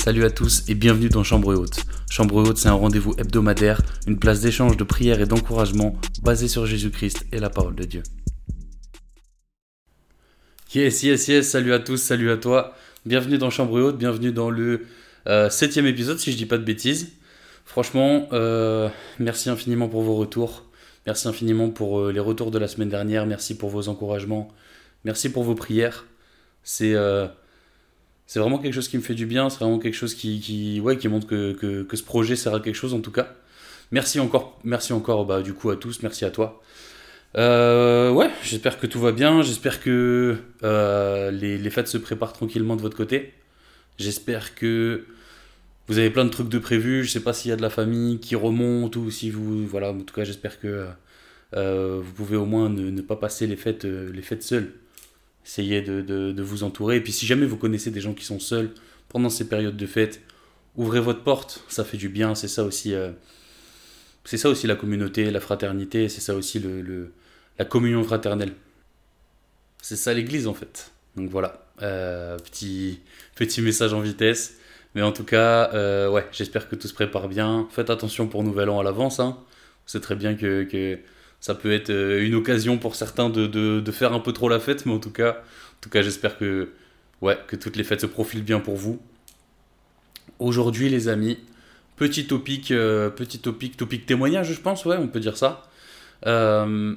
Salut à tous et bienvenue dans Chambre Haute. Chambre Haute, c'est un rendez-vous hebdomadaire, une place d'échange, de prière et d'encouragement basé sur Jésus-Christ et la parole de Dieu. Yes, yes, yes, salut à tous, salut à toi. Bienvenue dans Chambre Haute, bienvenue dans le euh, septième épisode, si je dis pas de bêtises. Franchement, euh, merci infiniment pour vos retours. Merci infiniment pour euh, les retours de la semaine dernière. Merci pour vos encouragements. Merci pour vos prières. C'est c'est vraiment quelque chose qui me fait du bien. C'est vraiment quelque chose qui, montre que, ce projet sert à quelque chose en tout cas. Merci encore, merci encore bah, du coup à tous. Merci à toi. Euh, j'espère que tout va bien. J'espère que euh, les, fêtes se préparent tranquillement de votre côté. J'espère que vous avez plein de trucs de prévus. Je sais pas s'il y a de la famille qui remonte ou si vous. Voilà, en tout cas, j'espère que euh, vous pouvez au moins ne, ne, pas passer les fêtes, les fêtes seuls. Essayez de, de, vous entourer. Et puis, si jamais vous connaissez des gens qui sont seuls pendant ces périodes de fêtes, ouvrez votre porte. Ça fait du bien. C'est ça aussi. c'est ça aussi la communauté, la fraternité. C'est ça aussi le, le la communion fraternelle. C'est ça l'église en fait. Donc voilà, euh, petit, petit message en vitesse. Mais en tout cas, euh, ouais, j'espère que tout se prépare bien. Faites attention pour Nouvel An à l'avance. Hein. C'est très bien que, que, ça peut être euh, une occasion pour certains de, de, de, faire un peu trop la fête. Mais en tout cas, en tout cas j'espère que, ouais, que toutes les fêtes se profilent bien pour vous. Aujourd'hui les amis, petit topic, petit topic, topic témoignage je pense, ouais, on peut dire ça. Euh,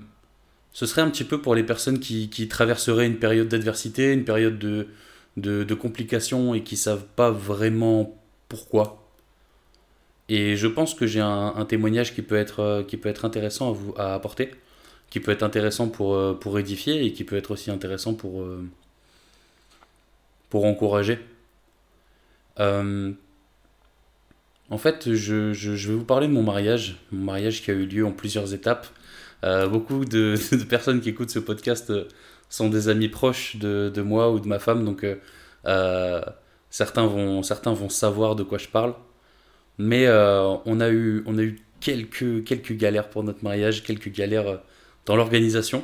ce serait un petit peu pour les personnes qui, qui traverseraient une période d'adversité, une période de, de, de, complications et qui savent pas vraiment pourquoi. Et je pense que j'ai un, témoignage qui peut, être, qui peut être intéressant à, vous, à apporter, qui peut être intéressant pour, pour édifier et qui peut être aussi intéressant pour, pour encourager. Euh, en fait, je, je, vais vous parler de mon mariage, mon mariage qui a eu lieu en plusieurs étapes. Euh, beaucoup de, personnes qui écoutent ce podcast euh, sont des amis proches de, de moi ou de ma femme, donc euh, euh certains, vont, certains vont savoir de quoi je parle. Mais euh, on a eu, on a eu quelques, quelques galères pour notre mariage, quelques galères dans l'organisation.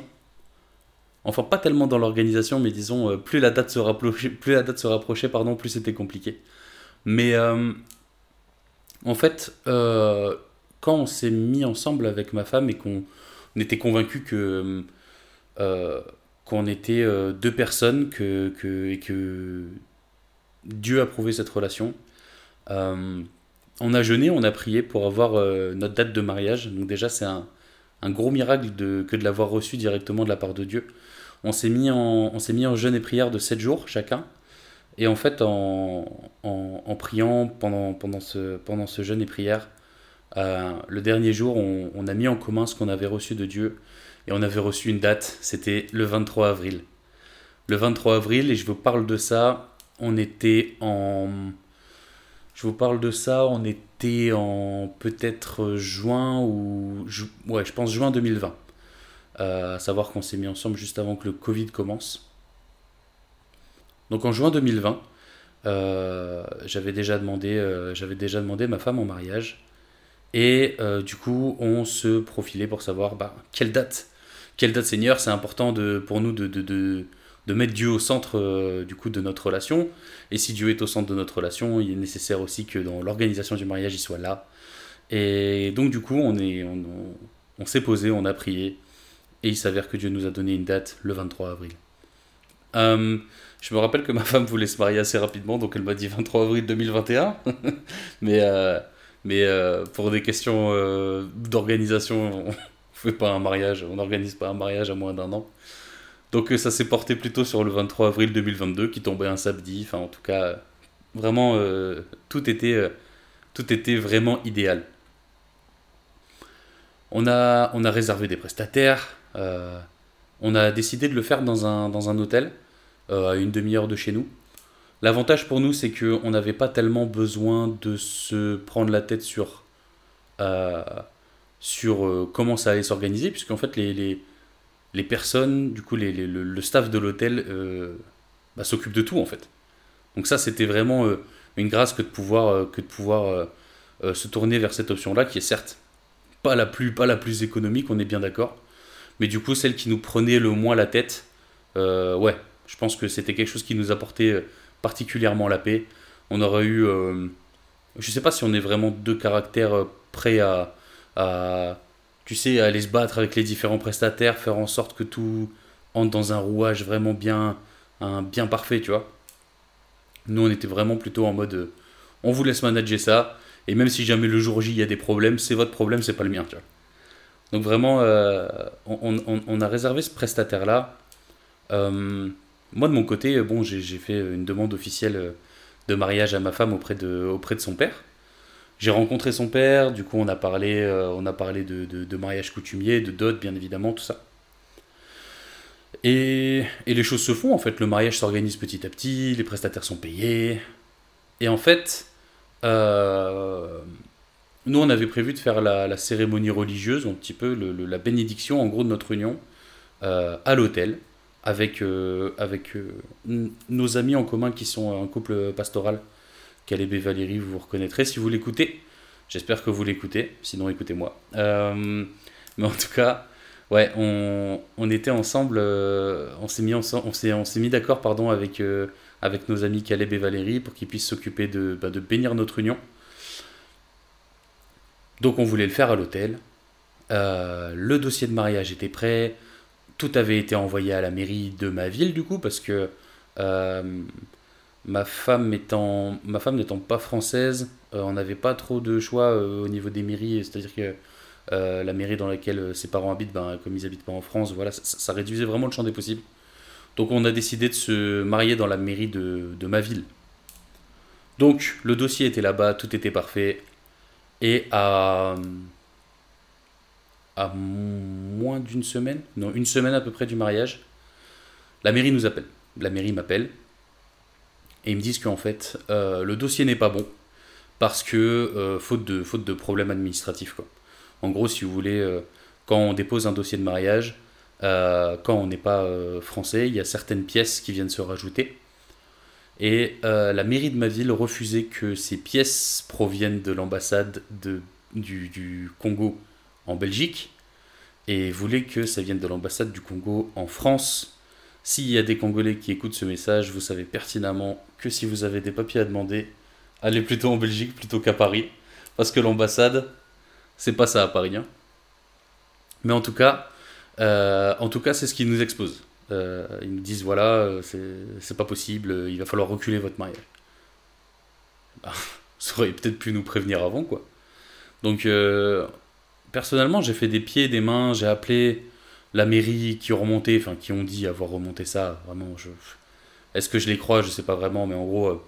Enfin, pas tellement dans l'organisation, mais disons, plus la date se rapprochait, plus la date se rapprochait pardon, plus c'était compliqué. Mais en fait, quand on s'est mis ensemble avec ma femme et qu'on on était convaincus que euh, qu'on était euh, deux personnes que, que, et que Dieu a prouvé cette relation. On a jeûné, on a prié pour avoir euh, notre date de mariage. Donc déjà c'est un, gros miracle que de l'avoir reçu directement de la part de Dieu. On s'est mis, en, jeûne et prière de 7 jours chacun. Et en fait, en, priant pendant, ce, jeûne et prière, euh, le dernier jour, on, a mis en commun ce qu'on avait reçu de Dieu et on avait reçu une date, c'était le 23 avril. Le 23 avril, et je vous parle de ça, on était en... Je vous parle de ça, on était en peut-être juin ou... Ouais, je pense juin 2020. Euh, à savoir qu'on s'est mis ensemble juste avant que le Covid commence. Donc en juin 2020, euh, j'avais déjà demandé, euh, déjà demandé ma femme en mariage. Et du coup, on se profilait pour savoir bah, quelle date, quelle date Seigneur, c'est important de, pour nous de, de, de, mettre Dieu au centre euh, du coup de notre relation. Et si Dieu est au centre de notre relation, il est nécessaire aussi que dans l'organisation du mariage, il soit là. Et donc du coup, on est, on, on, s'est posé, on a prié, et il s'avère que Dieu nous a donné une date, le 23 avril. Euh, je me rappelle que ma femme voulait se marier assez rapidement, donc elle m'a dit 23 avril 2021. Mais euh, mais pour des questions d'organisation, on fait pas un mariage, on n'organise pas un mariage à moins d'un an. Donc euh, ça s'est porté plutôt sur le 23 avril 2022, qui tombait un samedi. Enfin, en tout cas, vraiment, euh, tout, était, euh, tout était vraiment idéal. On a, on a réservé des prestataires. On a décidé de le faire dans un, dans un hôtel, à une demi-heure de chez nous. L'avantage pour nous, c'est qu'on n'avait pas tellement besoin de se prendre la tête sur, sur comment ça allait s'organiser, puisqu'en fait, les, les, personnes, du coup, les, le, staff de l'hôtel euh, bah, s'occupe de tout, en fait. Donc ça, c'était vraiment euh, une grâce que de pouvoir, euh, que de pouvoir euh, se tourner vers cette option-là, qui est certes pas la, plus, pas la plus économique, on est bien d'accord, mais du coup, celle qui nous prenait le moins la tête, ouais, je pense que c'était quelque chose qui nous apportait particulièrement la paix. on aurait eu. je sais pas si on est vraiment deux caractères prêts à, tu sais, aller se battre avec les différents prestataires, faire en sorte que tout entre dans un rouage vraiment bien, parfait, tu vois. Nous, on était vraiment plutôt en mode, on vous laisse manager ça, et même si jamais le jour J il y a des problèmes, c'est votre problème, c'est pas le mien, tu vois. Donc vraiment, euh, on, a réservé ce prestataire-là. Euh, moi, de mon côté, bon, j'ai fait une demande officielle de mariage à ma femme auprès de son père. J'ai rencontré son père, du coup on a parlé, euh, on a parlé de, mariage coutumier, de dot bien évidemment, tout ça. Et, et, les choses se font en fait, le mariage s'organise petit à petit, les prestataires sont payés. Et en fait, nous, on avait prévu de faire la, cérémonie religieuse, un petit peu la bénédiction en gros de notre union euh, à l'hôtel avec, euh, avec euh, nos amis en commun qui sont un couple pastoral. Caleb et Valérie, vous vous reconnaîtrez si vous l'écoutez. J'espère que vous l'écoutez, sinon écoutez-moi. mais en tout cas, ouais, on, on était ensemble, on s'est mis, on on mis d'accord pardon, avec, avec nos amis Caleb et Valérie pour qu'ils puissent s'occuper de, bah, de bénir notre union. Donc on voulait le faire à l'hôtel. Euh, le dossier de mariage était prêt. Tout avait été envoyé à la mairie de ma ville du coup parce que euh, ma femme étant ma femme n'étant pas française, euh, on n'avait pas trop de choix au niveau des mairies. C'est-à-dire que la mairie dans laquelle ses parents habitent, ben, comme ils habitent pas en France, voilà, ça, réduisait vraiment le champ des possibles. Donc on a décidé de se marier dans la mairie de, de ma ville. Donc le dossier était là-bas, tout était parfait. Et à, à moins d'une semaine, non, une semaine à peu près du mariage, la mairie nous appelle. La mairie m'appelle et ils me disent qu'en fait, euh, le dossier n'est pas bon parce que euh, faute, de, faute de problèmes administratifs. Quoi. En gros, si vous voulez, euh, quand on dépose un dossier de mariage, quand on n'est pas français, il y a certaines pièces qui viennent se rajouter. Et la mairie de ma ville refusait que ces pièces proviennent de l'ambassade du, du, Congo en Belgique et voulait que ça vienne de l'ambassade du Congo en France. S'il y a des Congolais qui écoutent ce message, vous savez pertinemment que si vous avez des papiers à demander, allez plutôt en Belgique plutôt qu'à Paris. Parce que l'ambassade, c'est pas ça à Paris. Hein. Mais en tout cas, euh, en tout cas, c'est ce qui nous expose. Euh, ils me disent voilà, euh, c'est pas possible, il va falloir reculer votre mariage. Bah, ça peut-être pu nous prévenir avant, quoi. Donc, personnellement, j'ai fait des pieds, des mains, j'ai appelé la mairie qui ont remonté, enfin, qui ont dit avoir remonté ça. Vraiment. Est-ce que je les crois? Je sais pas vraiment, mais en gros,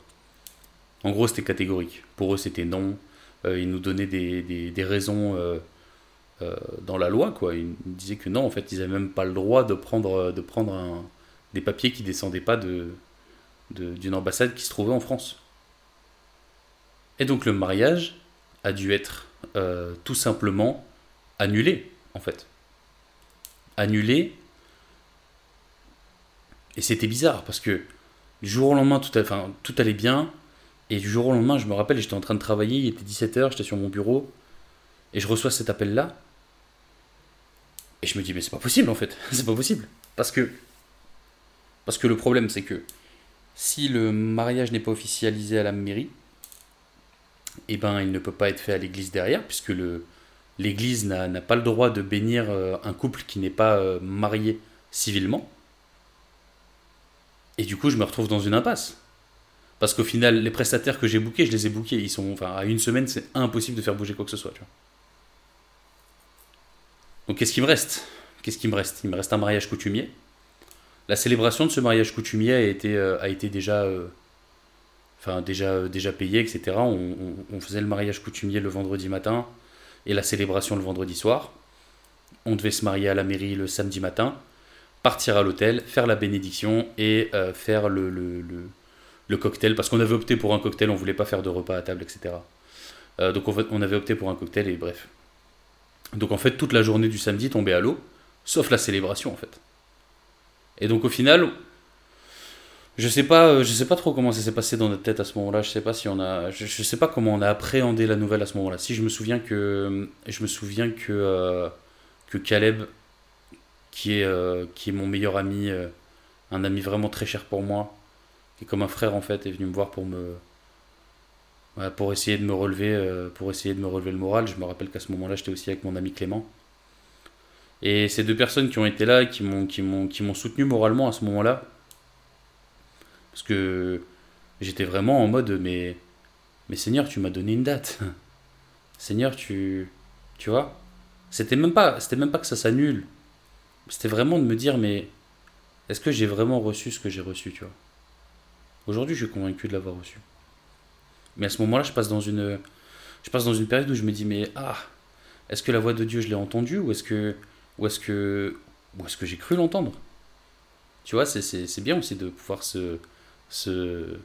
en gros, c'était catégorique. Pour eux, c'était non. ils nous donnaient des, raisons euh, dans la loi. Quoi. Ils disaient que non, en fait, ils n'avaient même pas le droit de prendre, de prendre des papiers qui descendaient pas de, d'une ambassade qui se trouvait en France. Et donc le mariage a dû être euh, tout simplement annulé, en fait. Annulé. Et c'était bizarre, parce que du jour au lendemain, tout, allait bien. Et du jour au lendemain, je me rappelle, j'étais en train de travailler, il était 17h, j'étais sur mon bureau, et je reçois cet appel-là. Et je me dis, mais c'est pas possible en fait, c'est pas possible. Parce que, parce que le problème, c'est que si le mariage n'est pas officialisé à la mairie, eh ben, il ne peut pas être fait à l'église derrière, puisque le, l'église n'a, pas le droit de bénir euh, un couple qui n'est pas euh, marié civilement. Et du coup, je me retrouve dans une impasse. Parce qu'au final, les prestataires que j'ai bookés, je les ai bookés. Ils sont, enfin, à une semaine, c'est impossible de faire bouger quoi que ce soit. Donc qu'est-ce qui me reste? Qu'est-ce qui me reste? Il me reste un mariage coutumier. La célébration de ce mariage coutumier a été, euh, a été déjà, enfin, déjà, déjà payée, etc. On, faisait le mariage coutumier le vendredi matin et la célébration le vendredi soir. On devait se marier à la mairie le samedi matin, partir à l'hôtel, faire la bénédiction et faire le, le, le, cocktail, parce qu'on avait opté pour un cocktail, on voulait pas faire de repas à table, etc. donc on avait opté pour un cocktail et bref. Donc en fait, toute la journée du samedi tombait à l'eau, sauf la célébration en fait. Et donc au final, je sais pas, euh, je sais pas trop comment ça s'est passé dans notre tête à ce moment-là. Je sais pas si on a, je, sais pas comment on a appréhendé la nouvelle à ce moment-là. Si je me souviens que, je me souviens que euh, que Caleb, qui est euh, qui est mon meilleur ami, un ami vraiment très cher pour moi, qui est comme un frère en fait, est venu me voir pour me pour essayer de me relever, pour essayer de me relever le moral. Je me rappelle qu'à ce moment-là, j'étais aussi avec mon ami Clément. Et ces deux personnes qui ont été là, qui m'ont, qui m'ont, qui m'ont soutenu moralement à ce moment-là, parce que j'étais vraiment en mode, mais, mais Seigneur, tu m'as donné une date. Seigneur, tu, tu vois, c'était même pas, c'était même pas que ça s'annule. C'était vraiment de me dire, mais est-ce que j'ai vraiment reçu ce que j'ai reçu, tu vois? Aujourd'hui, je suis convaincu de l'avoir reçu. Mais à ce moment-là, je passe dans une, je passe dans une période où je me dis, mais ah, est-ce que la voix de Dieu, je l'ai entendue ou est-ce que, ou est-ce que, ou est-ce que j'ai cru l'entendre? Tu vois, c'est bien aussi de pouvoir se, se,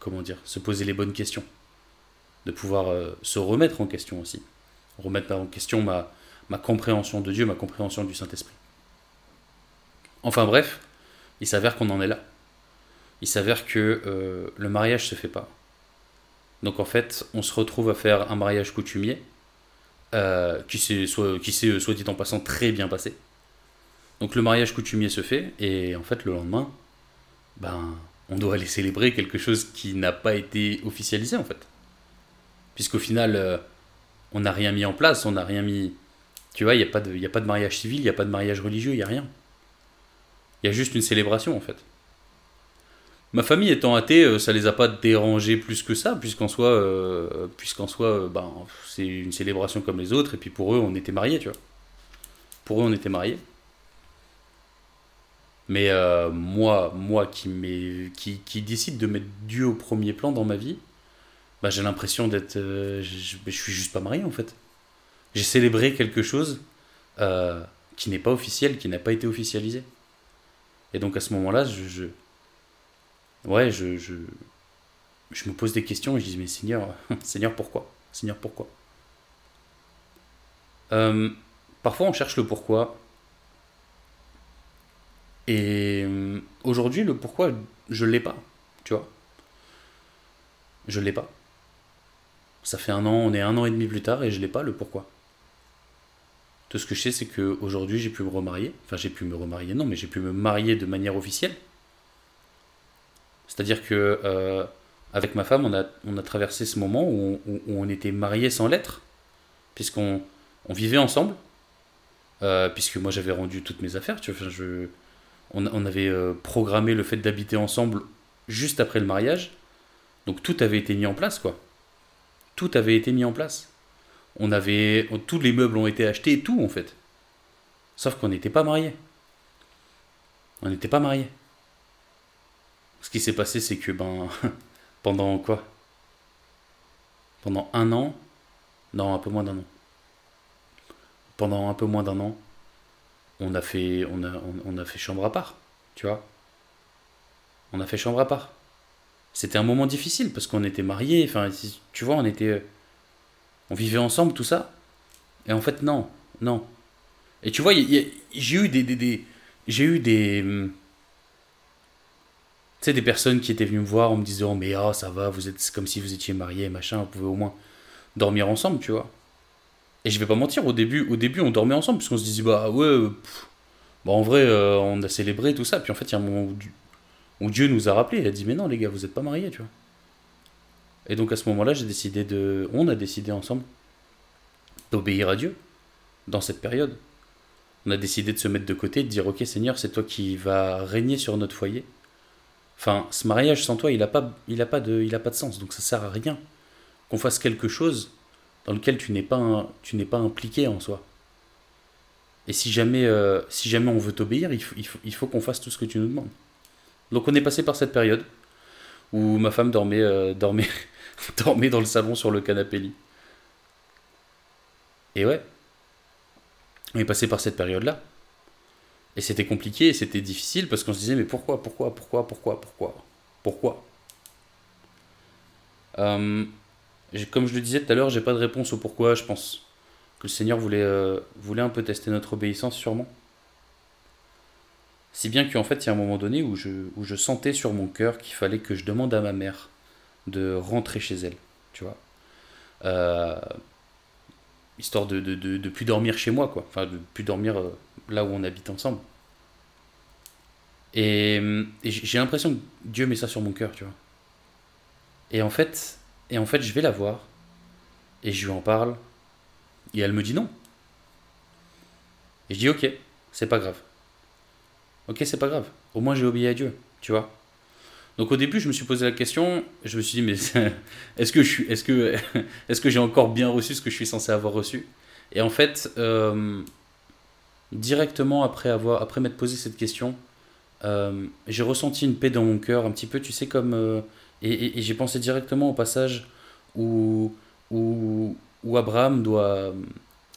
comment dire, se poser les bonnes questions, de pouvoir euh, se remettre en question aussi, remettre en question ma, compréhension de Dieu, ma compréhension du Saint-Esprit. Enfin bref, il s'avère qu'on en est là. Il s'avère que euh, le mariage se fait pas. Donc en fait, on se retrouve à faire un mariage coutumier, euh, qui s'est soit, qui euh, soit dit en passant très bien passé. Donc le mariage coutumier se fait, et en fait le lendemain, ben, on doit aller célébrer quelque chose qui n'a pas été officialisé en fait. Puisqu'au final, on n'a rien mis en place, on n'a rien mis... Tu vois, il n'y a, pas de, a pas de mariage civil, il n'y a pas de mariage religieux, il n'y a rien. Il y a juste une célébration en fait. Ma famille étant athée, euh, ça les a pas dérangés plus que ça, puisqu'en soi, euh, puisqu'en euh, ben, c'est une célébration comme les autres, et puis pour eux, on était mariés, tu vois. Pour eux, on était mariés. Mais moi, moi qui, qui, qui, décide de mettre Dieu au premier plan dans ma vie, bah, j'ai l'impression d'être. je, je, suis juste pas marié en fait. J'ai célébré quelque chose qui n'est pas officiel, qui n'a pas été officialisé. Et donc à ce moment-là, je, ouais, je, je, je, me pose des questions et je dis, mais Seigneur, Seigneur, pourquoi? Seigneur, pourquoi? Euh, Parfois, on cherche le pourquoi. Et euh, aujourd'hui, le pourquoi, je ne l'ai pas, tu vois. Je ne l'ai pas. Ça fait un an, on est un an et demi plus tard et je l'ai pas, le pourquoi. Tout ce que je sais, c'est qu'aujourd'hui, j'ai pu me remarier. Enfin, j'ai pu me remarier, non, mais j'ai pu me marier de manière officielle. C'est-à-dire que euh, avec ma femme, on a, traversé ce moment où on, était mariés sans lettres, puisqu'on on vivait ensemble, euh, puisque moi j'avais rendu toutes mes affaires. Tu vois, on, avait euh, programmé le fait d'habiter ensemble juste après le mariage, donc tout avait été mis en place, quoi. Tout avait été mis en place. On avait, tous les meubles ont été achetés, tout en fait. Sauf qu'on n'était pas mariés. On n'était pas mariés. Ce qui s'est passé, c'est que ben, pendant quoi? Pendant un an, non, un peu moins d'un an. Pendant un peu moins d'un an, on a fait, on a, on, a fait chambre à part, tu vois. On a fait chambre à part. C'était un moment difficile parce qu'on était mariés, enfin, tu vois, on était on vivait ensemble, tout ça. Et en fait, non, non. Et tu vois, j'ai eu des, des, j'ai eu des, hum, tu sais, des personnes qui étaient venues me voir en me disant, mais ah, ça va, vous êtes comme si vous étiez mariés, machin, vous pouvez au moins dormir ensemble, tu vois. Et je vais pas mentir, au début, on dormait ensemble, parce qu'on se disait, bah ouais, bah, en vrai, euh, on a célébré tout ça. Puis en fait, il y a un moment où, Dieu nous a rappelé, il a dit, mais non, les gars, vous êtes pas mariés, tu vois. Et donc à ce moment-là, j'ai décidé de, on a décidé ensemble d'obéir à Dieu dans cette période. On a décidé de se mettre de côté, de dire ok Seigneur, c'est toi qui vas régner sur notre foyer. Enfin, ce mariage sans toi, il n'a pas, de, pas de sens. Donc ça sert à rien qu'on fasse quelque chose dans lequel tu n'es pas, tu n'es pas impliqué en soi. Et si jamais, euh, si jamais on veut t'obéir, il faut, il il faut qu'on fasse tout ce que tu nous demandes. Donc on est passé par cette période où ma femme dormait, euh, dormait dormait dans le salon sur le canapé lit. Et ouais, on est passé par cette période-là. Et c'était compliqué, et c'était difficile parce qu'on se disait mais pourquoi, pourquoi, pourquoi, pourquoi, pourquoi, pourquoi? Euh, Comme je le disais tout à l'heure, j'ai pas de réponse au pourquoi. Je pense que le Seigneur voulait, euh, voulait un peu tester notre obéissance sûrement. Si bien qu'en fait, il y a un moment donné où je, où je sentais sur mon cœur qu'il fallait que je demande à ma mère de rentrer chez elle, tu vois. Euh, histoire de, de, de, plus dormir chez moi, quoi. Enfin, de plus dormir euh, là où on habite ensemble. Et, j'ai l'impression que Dieu met ça sur mon cœur, tu vois. Et en fait, Et en fait, je vais la voir, et je lui en parle, et elle me dit non. Et je dis ok, c'est pas grave. Ok, c'est pas grave. Au moins j'ai obéi à Dieu, tu vois. Donc au début, je me suis posé la question, je me suis dit, mais est-ce que, je est-ce que, est-ce que j'ai encore bien reçu ce que je suis censé avoir reçu? Et en fait, euh, directement après, après m'être posé cette question, euh, j'ai ressenti une paix dans mon cœur, un petit peu, tu sais, comme... Euh, et, j'ai pensé directement au passage où, où, Abraham doit...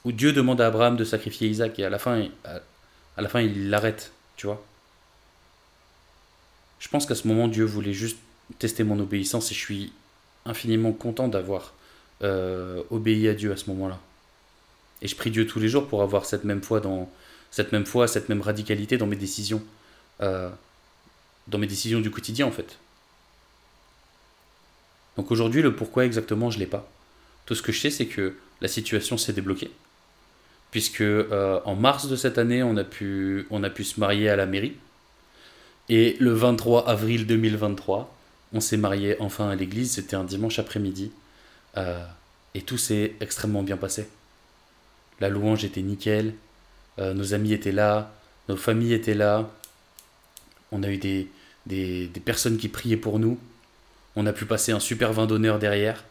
où Dieu demande à Abraham de sacrifier Isaac, et à la fin, à la fin il l'arrête, tu vois. Je pense qu'à ce moment, Dieu voulait juste tester mon obéissance et je suis infiniment content d'avoir euh, obéi à Dieu à ce moment-là. Et je prie Dieu tous les jours pour avoir cette même foi, dans, cette même foi, cette même radicalité dans mes décisions, euh, dans mes décisions du quotidien en fait. Donc aujourd'hui, le pourquoi exactement, je l'ai pas. Tout ce que je sais, c'est que la situation s'est débloquée, puisque euh, en mars de cette année, on a pu, on a pu se marier à la mairie. Et le 23 avril 2023, on s'est marié enfin à l'église, c'était un dimanche après-midi. Euh, et tout s'est extrêmement bien passé. La louange était nickel, euh, nos amis étaient là, nos familles étaient là, on a eu des, des, des, personnes qui priaient pour nous, on a pu passer un super vin d'honneur derrière,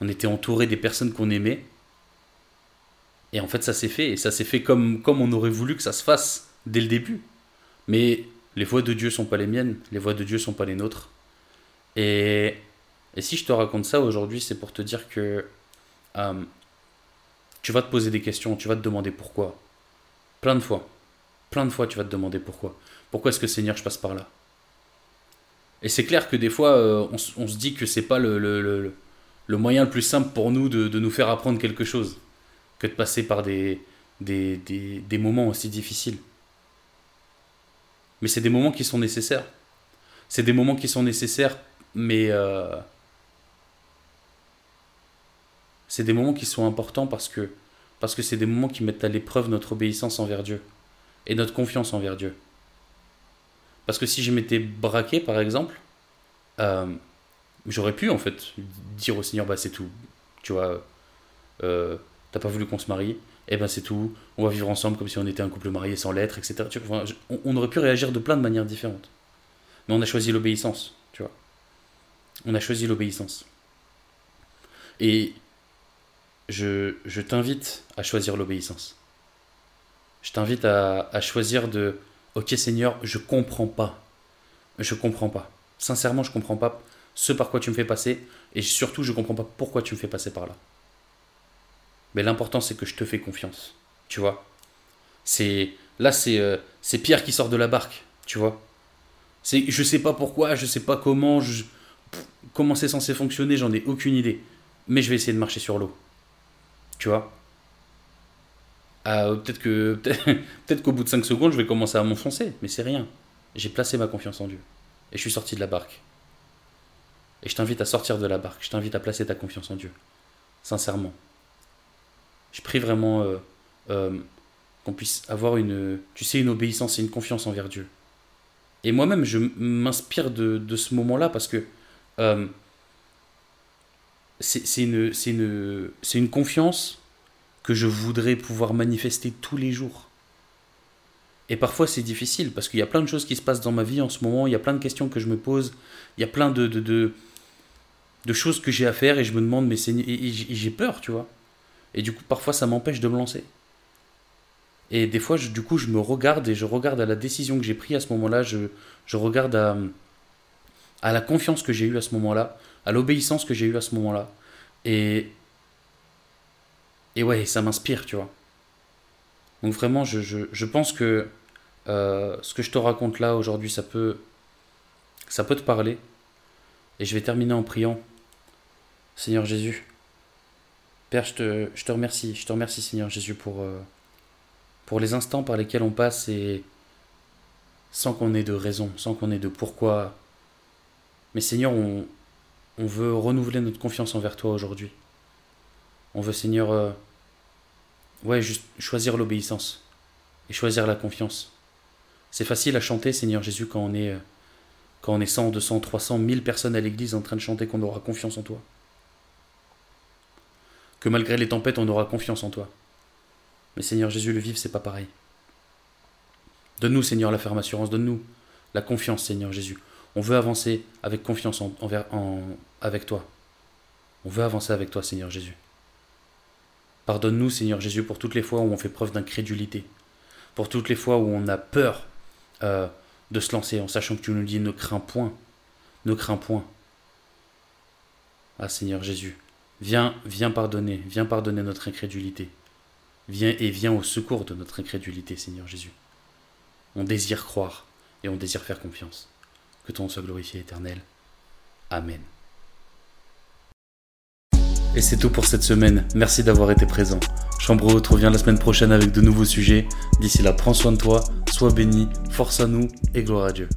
on était entouré des personnes qu'on aimait. Et en fait, ça s'est fait, et ça s'est fait comme, on aurait voulu que ça se fasse dès le début. Mais les voix de Dieu sont pas les miennes, les voix de Dieu sont pas les nôtres. Et, et si je te raconte ça aujourd'hui, c'est pour te dire que euh, tu vas te poser des questions, tu vas te demander pourquoi. Plein de fois. Plein de fois, tu vas te demander pourquoi. Pourquoi est-ce que Seigneur, je passe par là? Et c'est clair que des fois, euh, on, se dit que c'est pas le, moyen le plus simple pour nous de, nous faire apprendre quelque chose que de passer par des, moments aussi difficiles. Mais c'est des moments qui sont nécessaires. C'est des moments qui sont nécessaires, mais euh, c'est des moments qui sont importants parce que c'est des moments qui mettent à l'épreuve notre obéissance envers Dieu et notre confiance envers Dieu. Parce que si je m'étais braqué, par exemple, euh, j'aurais pu en fait dire au Seigneur, bah c'est tout, tu vois, euh, t'as pas voulu qu'on se marie, et eh ben c'est tout, on va vivre ensemble comme si on était un couple marié sans lettres, etc. On, aurait pu réagir de plein de manières différentes. Mais on a choisi l'obéissance, tu vois. On a choisi l'obéissance. Et je, t'invite à choisir l'obéissance. Je t'invite à choisir de, ok Seigneur, je comprends pas. Je comprends pas. Sincèrement, je comprends pas ce par quoi tu me fais passer, et surtout, je comprends pas pourquoi tu me fais passer par là. Mais l'important, c'est que je te fais confiance. Tu vois c'est Là, c'est euh, Pierre qui sort de la barque. Tu vois c'est, Je sais pas pourquoi, je sais pas comment, comment c'est censé fonctionner, j'en ai aucune idée. Mais je vais essayer de marcher sur l'eau. Tu vois ah, Peut-être qu'au bout de 5 secondes, je vais commencer à m'enfoncer. Mais c'est rien. J'ai placé ma confiance en Dieu. Et je suis sorti de la barque. Et je t'invite à sortir de la barque. Je t'invite à placer ta confiance en Dieu. Sincèrement je prie vraiment euh, euh, qu'on puisse avoir une, tu sais, une obéissance et une confiance envers Dieu. Et moi-même, je m'inspire de, ce moment-là parce que euh, c'est une confiance que je voudrais pouvoir manifester tous les jours. Et parfois c'est difficile parce qu'il y a plein de choses qui se passent dans ma vie en ce moment, il y a plein de questions que je me pose, il y a plein de, de, de, choses que j'ai à faire et je me demande, mais j'ai peur, tu vois. Et du coup, parfois, ça m'empêche de me lancer. Et des fois, je, du coup, je me regarde et je regarde à la décision que j'ai prise à ce moment-là. Je, je regarde à, à la confiance que j'ai eue à ce moment-là, à l'obéissance que j'ai eue à ce moment-là. Et, et ouais, ça m'inspire, tu vois. Donc vraiment, je, pense que euh, ce que je te raconte là aujourd'hui, ça peut, te parler. Et je vais terminer en priant. Seigneur Jésus, Père, je te, je te, remercie, je te remercie Seigneur Jésus pour, euh, pour les instants par lesquels on passe et sans qu'on ait de raison, sans qu'on ait de pourquoi. Mais Seigneur, on, on veut renouveler notre confiance envers toi aujourd'hui. On veut Seigneur, euh, ouais, juste choisir l'obéissance et choisir la confiance. C'est facile à chanter Seigneur Jésus quand on est, euh, quand on est 100, 200, 300, 1000 personnes à l'église en train de chanter qu'on aura confiance en toi. Que malgré les tempêtes, on aura confiance en toi. Mais Seigneur Jésus, le vivre, c'est pas pareil. Donne-nous, Seigneur, la ferme assurance, donne-nous la confiance, Seigneur Jésus. On veut avancer avec confiance envers, en, avec toi. On veut avancer avec toi, Seigneur Jésus. Pardonne-nous, Seigneur Jésus, pour toutes les fois où on fait preuve d'incrédulité, pour toutes les fois où on a peur euh, de se lancer en sachant que tu nous dis ne crains point, ne crains point. Ah Seigneur Jésus, viens, viens pardonner, viens pardonner notre incrédulité. Viens et viens au secours de notre incrédulité, Seigneur Jésus. On désire croire et on désire faire confiance. Que ton soit glorifié éternel. Amen. Et c'est tout pour cette semaine. Merci d'avoir été présent. Chambre te revient la semaine prochaine avec de nouveaux sujets. D'ici là, prends soin de toi, sois béni, force à nous et gloire à Dieu.